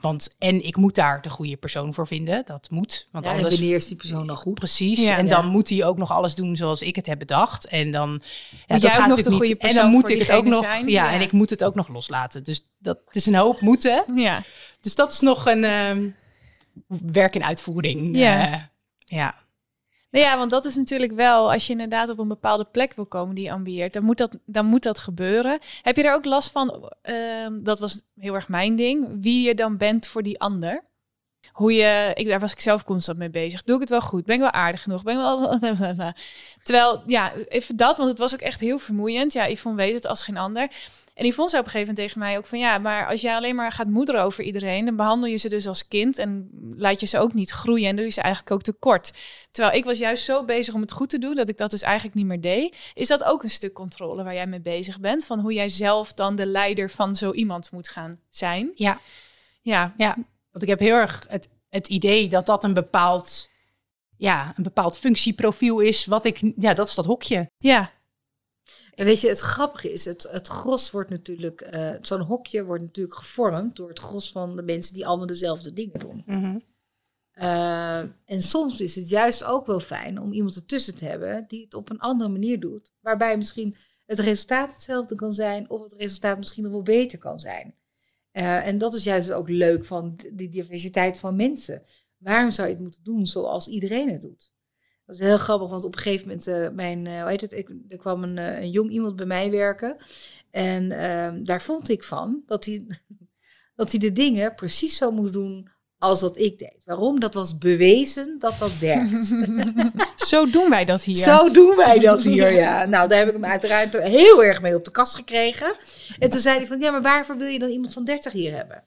Want en ik moet daar de goede persoon voor vinden. Dat moet. Want ja, anders... En wanneer is die persoon dan goed? Precies. Ja, en dan moet hij ook nog alles doen zoals ik het heb bedacht. En dan. Ja, dat gaat nog de goede persoon En dan moet ik het ook nog. Zijn. Ja, en ik moet het ook nog loslaten. Dus dat is een hoop moeten. Ja. Dus dat is nog een uh, werk in uitvoering. Ja. Uh, ja. Nou ja, want dat is natuurlijk wel, als je inderdaad op een bepaalde plek wil komen die ambieert, dan moet dat, dan moet dat gebeuren. Heb je er ook last van, uh, dat was heel erg mijn ding, wie je dan bent voor die ander? Hoe je, ik, daar was ik zelf constant mee bezig. Doe ik het wel goed? Ben ik wel aardig genoeg? Ben ik wel... Terwijl, ja, even dat, want het was ook echt heel vermoeiend. Ja, Yvonne weet het als geen ander. En Yvonne zei op een gegeven moment tegen mij ook van ja, maar als jij alleen maar gaat moederen over iedereen, dan behandel je ze dus als kind en laat je ze ook niet groeien en doe je ze eigenlijk ook tekort. Terwijl ik was juist zo bezig om het goed te doen dat ik dat dus eigenlijk niet meer deed. Is dat ook een stuk controle waar jij mee bezig bent? Van hoe jij zelf dan de leider van zo iemand moet gaan zijn? Ja. Ja. Ja, want ik heb heel erg het, het idee dat dat een bepaald, ja, een bepaald functieprofiel is. Wat ik, ja, dat is dat hokje. Ja. En weet je, het grappige is, het, het gros wordt natuurlijk, uh, zo'n hokje wordt natuurlijk gevormd door het gros van de mensen die allemaal dezelfde dingen doen. Mm -hmm. uh, en soms is het juist ook wel fijn om iemand ertussen te hebben die het op een andere manier doet. Waarbij misschien het resultaat hetzelfde kan zijn of het resultaat misschien nog wel beter kan zijn. Uh, en dat is juist ook leuk van die diversiteit van mensen. Waarom zou je het moeten doen zoals iedereen het doet? Dat is heel grappig, want op een gegeven moment, uh, mijn, uh, hoe heet het, ik, er kwam een, uh, een, jong iemand bij mij werken. En ehm, daar vond ik van dat hij, dat hij de dingen precies zo moest doen als dat ik deed. Waarom? Dat was bewezen dat dat werkt. zo doen wij dat hier. Zo doen wij dat hier, ja. Nou, daar heb ik hem uiteraard heel erg mee op de kast gekregen. En toen zei hij van, ja, maar waarvoor wil je dan iemand van 30 hier hebben?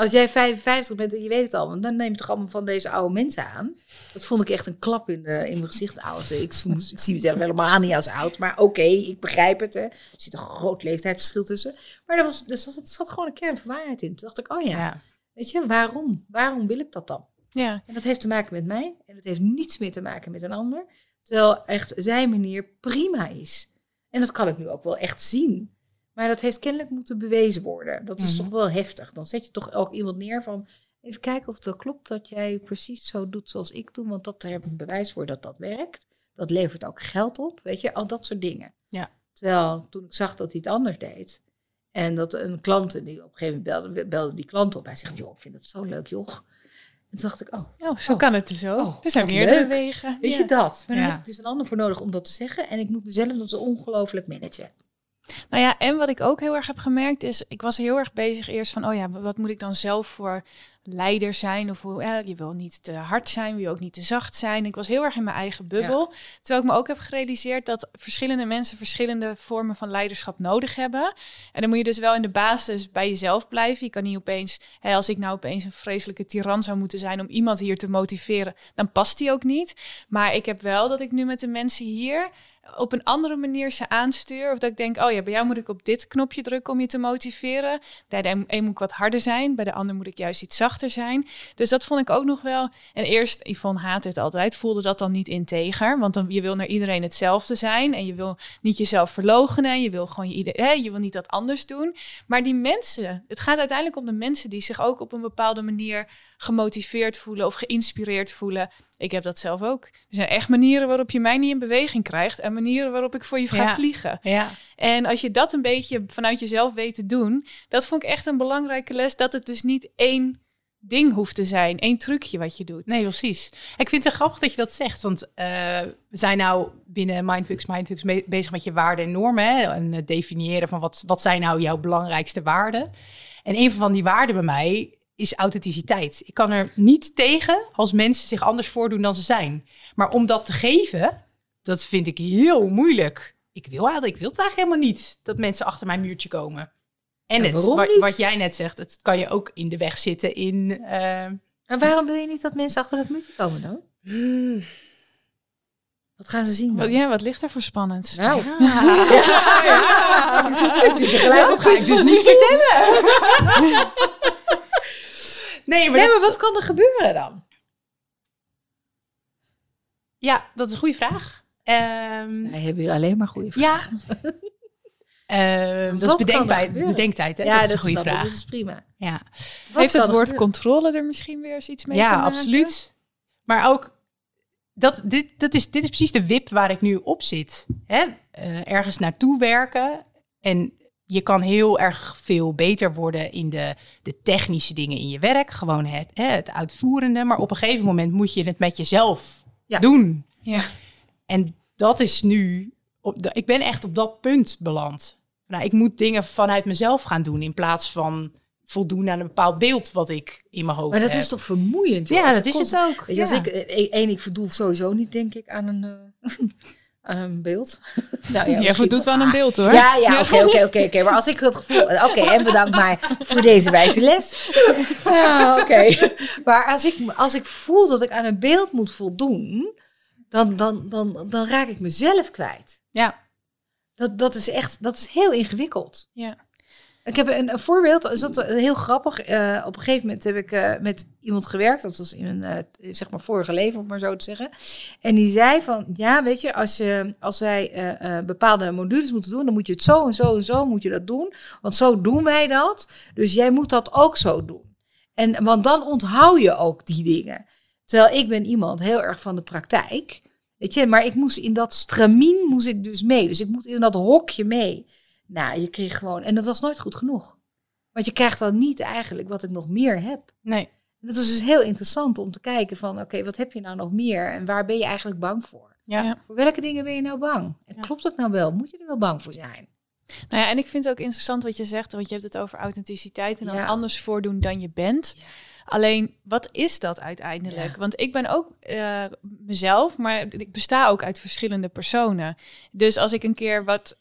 Als jij 55 bent en je weet het al, dan neem je toch allemaal van deze oude mensen aan. Dat vond ik echt een klap in, de, in mijn gezicht. Oude. Ik, ik, ik zie mezelf helemaal niet als oud, maar oké, okay, ik begrijp het. Hè. Er zit een groot leeftijdsverschil tussen. Maar er, was, er, zat, er zat gewoon een kern van waarheid in. Toen dacht ik, oh ja, ja, weet je, waarom? Waarom wil ik dat dan? Ja. En dat heeft te maken met mij en dat heeft niets meer te maken met een ander. Terwijl echt zijn manier prima is. En dat kan ik nu ook wel echt zien. Maar dat heeft kennelijk moeten bewezen worden. Dat is Mhm. toch wel heftig. Dan zet je toch ook iemand neer van... Even kijken of het wel klopt dat jij precies zo doet zoals ik doe. Want dat, daar heb ik bewijs voor dat dat werkt. Dat levert ook geld op. Weet je, al dat soort dingen. Ja. Terwijl toen ik zag dat hij het anders deed... En dat een klant, die op een gegeven moment belde, belde die klant op. Hij zegt, joh, ik vind het zo leuk, joh. En toen dacht ik, oh, Oh, zo Oh. kan het zo. Oh, er zijn meerdere wegen. weet Ja. je dat? Maar dan Ja. heb ik dus een ander voor nodig om dat te zeggen. En ik moet mezelf dat zo ongelooflijk managen. Nou ja, en wat ik ook heel erg heb gemerkt is, ik was heel erg bezig eerst van, oh ja, wat moet ik dan zelf voor leider zijn? Of hoe, je wil niet te hard zijn, je wil ook niet te zacht zijn. Ik was heel erg in mijn eigen bubbel. Terwijl ik me ook heb gerealiseerd dat verschillende mensen verschillende vormen van leiderschap nodig hebben. En dan moet je dus wel in de basis bij jezelf blijven. Je kan niet opeens, hè, als ik nou opeens een vreselijke tiran zou moeten zijn om iemand hier te motiveren, dan past die ook niet. Maar ik heb wel dat ik nu met de mensen hier op een andere manier ze aanstuur. Of dat ik denk, oh ja, bij jou moet ik op dit knopje drukken om je te motiveren. Bij de een moet ik wat harder zijn, bij de ander moet ik juist iets zachter zijn. Dus dat vond ik ook nog wel. En eerst, Yvonne haat het altijd, voelde dat dan niet integer. Want dan, je wil naar iedereen hetzelfde zijn. En je wil niet jezelf verloochenen. En je wil gewoon je, hè, je wil niet dat anders doen. Maar die mensen, het gaat uiteindelijk om de mensen die zich ook op een bepaalde manier gemotiveerd voelen of geïnspireerd voelen. Ik heb dat zelf ook. Er zijn echt manieren waarop je mij niet in beweging krijgt en manieren waarop ik voor je ga Ja. vliegen. Ja. En als je dat een beetje vanuit jezelf weet te doen, dat vond ik echt een belangrijke les. Dat het dus niet één ding hoeft te zijn, één trucje wat je doet. Nee, precies. Ik vind het grappig dat je dat zegt, want eh, we zijn nou binnen Mindbooks be- bezig met je waarden en normen hè, en het definiëren van wat, wat zijn nou jouw belangrijkste waarden. En een van die waarden bij mij is authenticiteit. Ik kan er niet tegen als mensen zich anders voordoen dan ze zijn. Maar om dat te geven, dat vind ik heel moeilijk. Ik wil, eigenlijk- ik wil het eigenlijk helemaal niet dat mensen achter mijn muurtje komen. En Ja, het, waarom wat, niet? wat jij net zegt, het kan je ook in de weg zitten in... eh, En waarom wil je niet dat mensen achter dat muurtje komen dan? hmm, Wat gaan ze zien Wat, dan? ja, wat ligt er voor spannend? Nou, Ja. we zitten gelijk op ga ik dus niet vertellen. nee, maar Nee, dat- maar wat kan er gebeuren dan? ja, dat is een goede vraag. Ehm, Wij hebben hier alleen maar goede ja. vragen. Ehm, dat Wat is er bedenktijd, hè? Ja, dat dat is een goede ik, vraag. Dat is prima. Ja, Wat Heeft het woord gebeuren? controle er misschien weer eens iets mee te ja absoluut. Maar ook, dat, dit, dat is, dit is precies de wip waar ik nu op zit. Hè? Eh, ergens naartoe werken. En je kan heel erg veel beter worden in de, de technische dingen in je werk. Gewoon het, hè, het uitvoerende. Maar op een gegeven moment moet je het met jezelf Ja. doen. Ja. En dat is nu, op de, ik ben echt op dat punt beland. Nou, ik moet dingen vanuit mezelf gaan doen in plaats van voldoen aan een bepaald beeld wat ik in mijn hoofd Maar dat heb. is toch vermoeiend? joh? Ja, dat is het ook. Weet je, als Ja. ik, eh, één, ik verdoel sowieso niet, denk ik, aan een, eh, een beeld. nou, Ja, misschien voldoet wel aan een beeld hoor. Ja, ja, oké, oké, oké, oké. Maar als ik het gevoel... Oké, en bedankt maar voor deze wijze les. Ja, oké. Maar als ik, als ik voel dat ik aan een beeld moet voldoen... dan, dan, dan, dan raak ik mezelf kwijt. Ja. Dat, dat is echt... Dat is heel ingewikkeld. Ja. Ik heb een, een voorbeeld, is dat eh, heel grappig. Eh, op een gegeven moment heb ik eh, met iemand gewerkt, dat was in een zeg maar vorige leven, om maar zo te zeggen. En die zei van, ja, weet je, als, je, als wij bepaalde modules moeten doen, dan moet je het zo en zo en zo moet je dat doen. Want zo doen wij dat. Dus jij moet dat ook zo doen. En, want dan onthoud je ook die dingen. Terwijl ik ben iemand heel erg van de praktijk. Weet je, maar ik moest in dat stramien moest ik dus mee. Dus ik moet in dat hokje mee. Nou, je kreeg gewoon... En dat was nooit goed genoeg. Want je krijgt dan niet eigenlijk wat ik nog meer heb. Nee. En dat is dus heel interessant om te kijken van... Oké, wat heb je nou nog meer? En waar ben je eigenlijk bang voor? Ja. Ja. Voor welke dingen ben je nou bang? En Ja. klopt dat nou wel? Moet je er wel bang voor zijn? Nou ja, en ik vind het ook interessant wat je zegt, want je hebt het over authenticiteit en dan Ja. anders voordoen dan je bent. Alleen, wat is dat uiteindelijk? Ja. Want ik ben ook eh, mezelf, maar ik besta ook uit verschillende personen. Dus als ik een keer wat...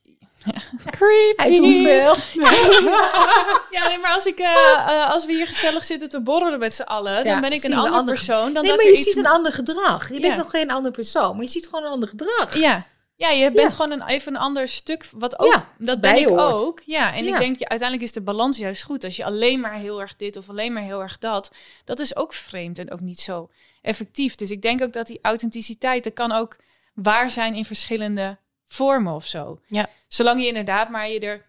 Creepy. Uit hoeveel? Ja, nee, maar als, ik, eh, eh, als we hier gezellig zitten te borrelen met z'n allen, Ja, dan ben ik een ander ander- persoon dan Nee, dat maar je iets ziet een ander gedrag. Je Ja. bent nog geen ander persoon, maar je ziet gewoon een ander gedrag. Ja. Ja, je bent Ja. gewoon een, even een ander stuk, wat ook, Ja, dat ben ik hoort. ook. Ja, en ik denk, ja, uiteindelijk is de balans juist goed. Als je alleen maar heel erg dit of alleen maar heel erg dat, dat is ook vreemd en ook niet zo effectief. Dus ik denk ook dat die authenticiteit, dat kan ook waar zijn in verschillende vormen of zo. Ja. Zolang je inderdaad maar je er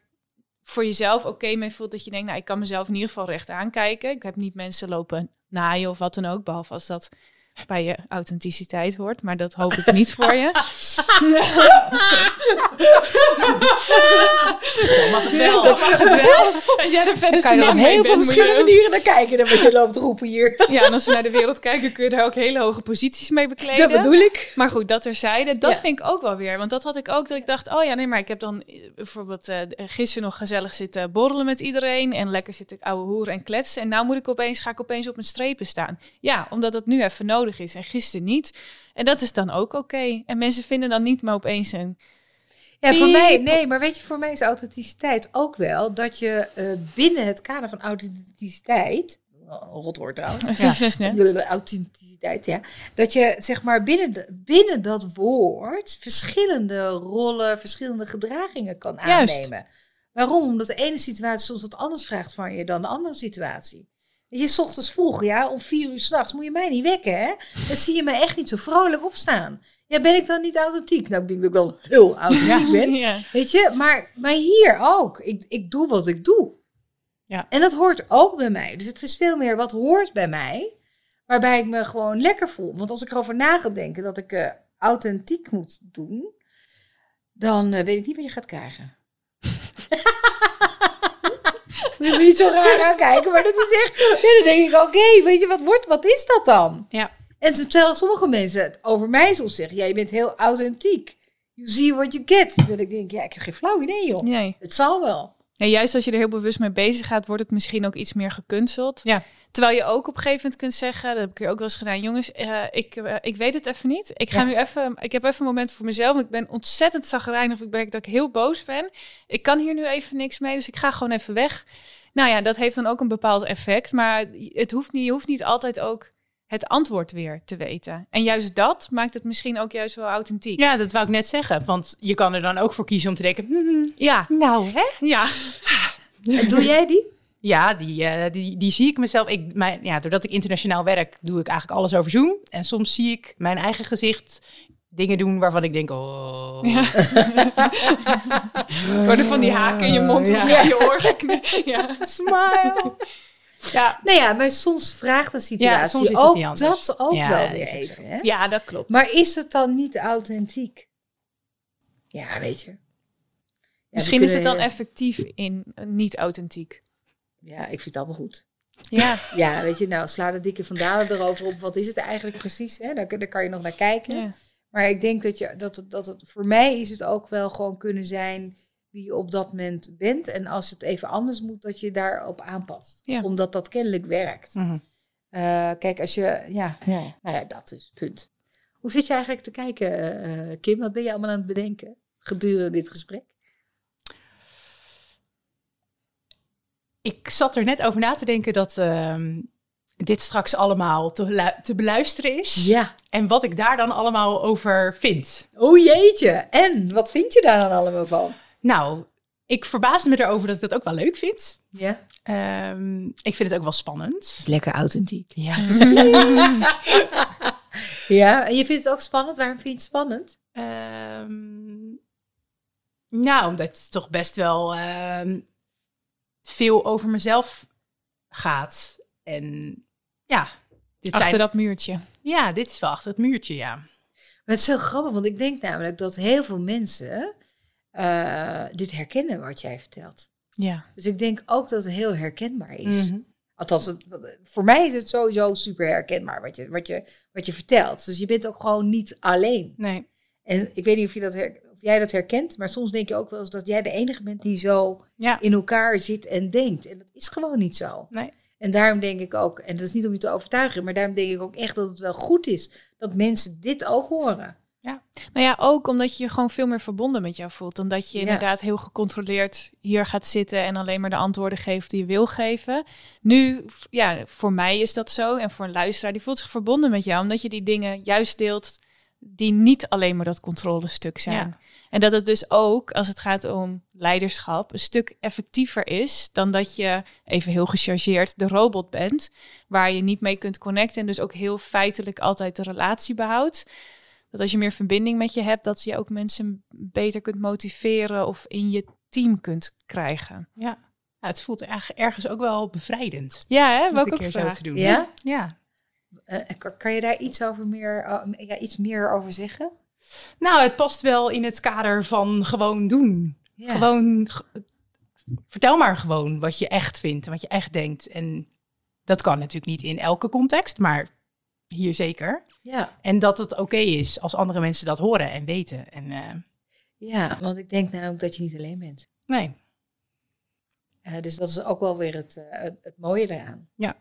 voor jezelf oké mee voelt, dat je denkt, nou, ik kan mezelf in ieder geval recht aankijken. Ik heb niet mensen lopen naaien of wat dan ook, behalve als dat bij je authenticiteit hoort. Maar dat hoop ik niet voor je. mag het wel. Dat mag het wel. Als jij er verder kan je er op heel veel verschillende manieren naar kijken dan wat je loopt roepen hier. Ja, en als we naar de wereld kijken, kun je daar ook hele hoge posities mee bekleden. Dat bedoel ik. Maar goed, dat terzijde, dat Ja. vind ik ook wel weer. Want dat had ik ook, dat ik dacht, oh ja, nee, maar ik heb dan eh, bijvoorbeeld eh, gisteren nog gezellig zitten borrelen met iedereen. En lekker zitten ouwe hoeren en kletsen. En nou moet ik opeens, ga ik opeens op mijn strepen staan. Ja, omdat het nu even nodig is en gisteren niet. En dat is dan ook oké. En mensen vinden dan niet maar opeens een... Ja, voor mij, nee, maar weet je, voor mij is authenticiteit ook wel dat je eh, binnen het kader van authenticiteit, oh, rot woord trouwens, Ja. authenticiteit, ja, dat je zeg maar binnen, de, binnen dat woord verschillende rollen, verschillende gedragingen kan Juist. aannemen. Waarom? Omdat de ene situatie soms wat anders vraagt van je dan de andere situatie. Je, s ochtends vroeg, ja, om vier uur s'nachts moet je mij niet wekken, hè? Dan zie je mij echt niet zo vrolijk opstaan. Ja, ben ik dan niet authentiek? Nou, ik denk dat ik wel heel authentiek ben. Ja. Weet je, maar, maar hier ook. Ik, ik doe wat ik doe. Ja. En dat hoort ook bij mij. Dus het is veel meer wat hoort bij mij. Waarbij ik me gewoon lekker voel. Want als ik erover na ga denken dat ik eh, authentiek moet doen. Dan eh, weet ik niet wat je gaat krijgen. Moet niet zo raar aankijken. Maar dat is echt... Nee, dan denk ik, oké, weet je, wat, wordt, wat is dat dan? Ja. En terwijl sommige mensen het over mij soms zeggen. Ja, je bent heel authentiek. You see what you get. Terwijl ik denk, ja, ik heb geen flauw idee, joh. Nee. Het zal wel. Ja, juist als je er heel bewust mee bezig gaat, wordt het misschien ook iets meer gekunsteld. Ja. Terwijl je ook op een gegeven moment kunt zeggen, dat heb ik hier ook wel eens gedaan, jongens, eh, ik, eh, ik weet het even niet. Ik ga Ja. nu even, ik heb even een moment voor mezelf. Ik ben ontzettend zagrijnig. Ik merk dat ik heel boos ben. Ik kan hier nu even niks mee, dus ik ga gewoon even weg. Nou ja, dat heeft dan ook een bepaald effect. Maar het hoeft niet, je hoeft niet altijd ook het antwoord weer te weten. En juist dat maakt het misschien ook juist wel authentiek. Ja, dat wou ik net zeggen. Want je kan er dan ook voor kiezen om te denken... hmm, Ja, nou, hè? ja. En doe jij die? Ja, die, eh, die, die zie ik mezelf. Ik, mijn, ja, doordat ik internationaal werk, doe ik eigenlijk alles over Zoom. En soms zie ik mijn eigen gezicht dingen doen waarvan ik denk, oh... Worden van die haken in je mond Ja. in je oren. Ja. Smile. Ja, Nou ja, maar soms vraagt de situatie soms is het ook niet dat ook Ja, wel weer even. Hè? ja, dat klopt. Maar is het dan niet authentiek? Ja, weet je. Misschien is het dan effectief in niet authentiek. Ja, ik vind het allemaal goed. Ja, Ja, weet je, nou sla de dikke vandalen erover op. Wat is het eigenlijk precies? Hè? Daar, daar kan je nog naar kijken. Maar ik denk dat, je, dat, het, dat het voor mij is het ook wel gewoon kunnen zijn wie je op dat moment bent. En als het even anders moet, dat je daarop aanpast. Ja. Omdat dat kennelijk werkt. Mhm. Eh, kijk, als je, ja, ja, nou ja, dat is punt. Hoe zit je eigenlijk te kijken, eh, eh, Kim? Wat ben je allemaal aan het bedenken gedurende dit gesprek? Ik zat er net over na te denken dat ehm, dit straks allemaal te, te beluisteren is. Ja. En wat ik daar dan allemaal over vind. Oh jeetje. En wat vind je daar dan allemaal van? Nou, ik verbaasde me erover dat ik dat ook wel leuk vind. Ja. Ehm, ik vind het ook wel spannend. Lekker authentiek. Ja, Ja, en je vindt het ook spannend. Waarom vind je het spannend? Ehm, nou, omdat het toch best wel ehm, veel over mezelf gaat. En ja, dit Achter zijn, dat muurtje. ja, dit is wel achter het muurtje, ja. Maar het is zo grappig, want ik denk namelijk dat heel veel mensen eh, dit herkennen wat jij vertelt. Ja. Dus ik denk ook dat het heel herkenbaar is. Mhm. Althans, voor mij is het sowieso super herkenbaar wat je, wat, je, wat je vertelt. Dus je bent ook gewoon niet alleen. Nee. En ik weet niet of, je dat her- of jij dat herkent, maar soms denk je ook wel eens dat jij de enige bent die zo Ja. in elkaar zit en denkt. En dat is gewoon niet zo. Nee. En daarom denk ik ook, en dat is niet om je te overtuigen, maar daarom denk ik ook echt dat het wel goed is dat mensen dit ook horen. Nou ja, ook omdat je je gewoon veel meer verbonden met jou voelt. Dan dat je Ja. inderdaad heel gecontroleerd hier gaat zitten en alleen maar de antwoorden geeft die je wil geven. Nu, ja, voor mij is dat zo. En voor een luisteraar, die voelt zich verbonden met jou. Omdat je die dingen juist deelt die niet alleen maar dat controlestuk zijn. Ja. En dat het dus ook, als het gaat om leiderschap, een stuk effectiever is dan dat je, even heel gechargeerd, de robot bent. Waar je niet mee kunt connecten en dus ook heel feitelijk altijd de relatie behoudt dat als je meer verbinding met je hebt, dat je ook mensen beter kunt motiveren of in je team kunt krijgen. Ja. Ja, het voelt erg, ergens ook wel bevrijdend. Ja, hè? ook keer zo te doen. Ja? Ja. Eh, kan, kan je daar iets, over meer, oh, ja, iets meer over zeggen? Nou, het past wel in het kader van gewoon doen. Ja. Gewoon, vertel maar gewoon wat je echt vindt en wat je echt denkt. En dat kan natuurlijk niet in elke context, maar hier zeker. Ja. En dat het oké is als andere mensen dat horen en weten. En eh, ja, want ik denk nou ook dat je niet alleen bent. nee, Eh, dus dat is ook wel weer het, eh, het, mooie eraan. Ja.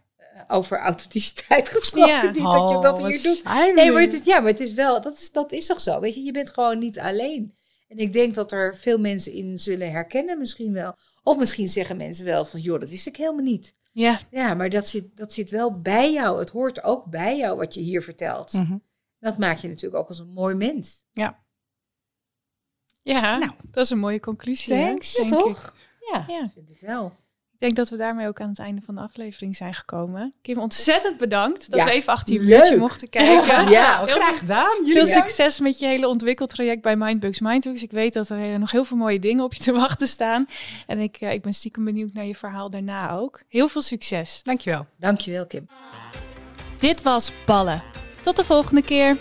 Over authenticiteit gesproken, Ja. niet dat je dat Oh, hier doet. Nee, maar het is, ja, maar het is wel, dat is, dat is toch zo? Weet je, je bent gewoon niet alleen. En ik denk dat er veel mensen in zullen herkennen, misschien wel. Of misschien zeggen mensen wel van, joh, dat wist ik helemaal niet. Ja, Ja, maar dat zit, dat zit wel bij jou. Het hoort ook bij jou wat je hier vertelt. Mhm. Dat maakt je natuurlijk ook als een mooi mens. ja. Nou. dat is een mooie conclusie. hè, Thanks. Ja, denk ik. toch? Ja, Ja. vind ik wel. Ik denk dat we daarmee ook aan het einde van de aflevering zijn gekomen. Kim, ontzettend bedankt dat Ja, we even achter je leuk. buurtje mochten kijken. Ja, Heel Graag gedaan. Jullie Veel bedankt. succes met je hele ontwikkeltraject bij Mindbugs Mindbugs. Ik weet dat er eh, nog heel veel mooie dingen op je te wachten staan. En ik, eh, ik ben stiekem benieuwd naar je verhaal daarna ook. Heel veel succes. Dankjewel. Dankjewel, Kim. Dit was Ballen. Tot de volgende keer.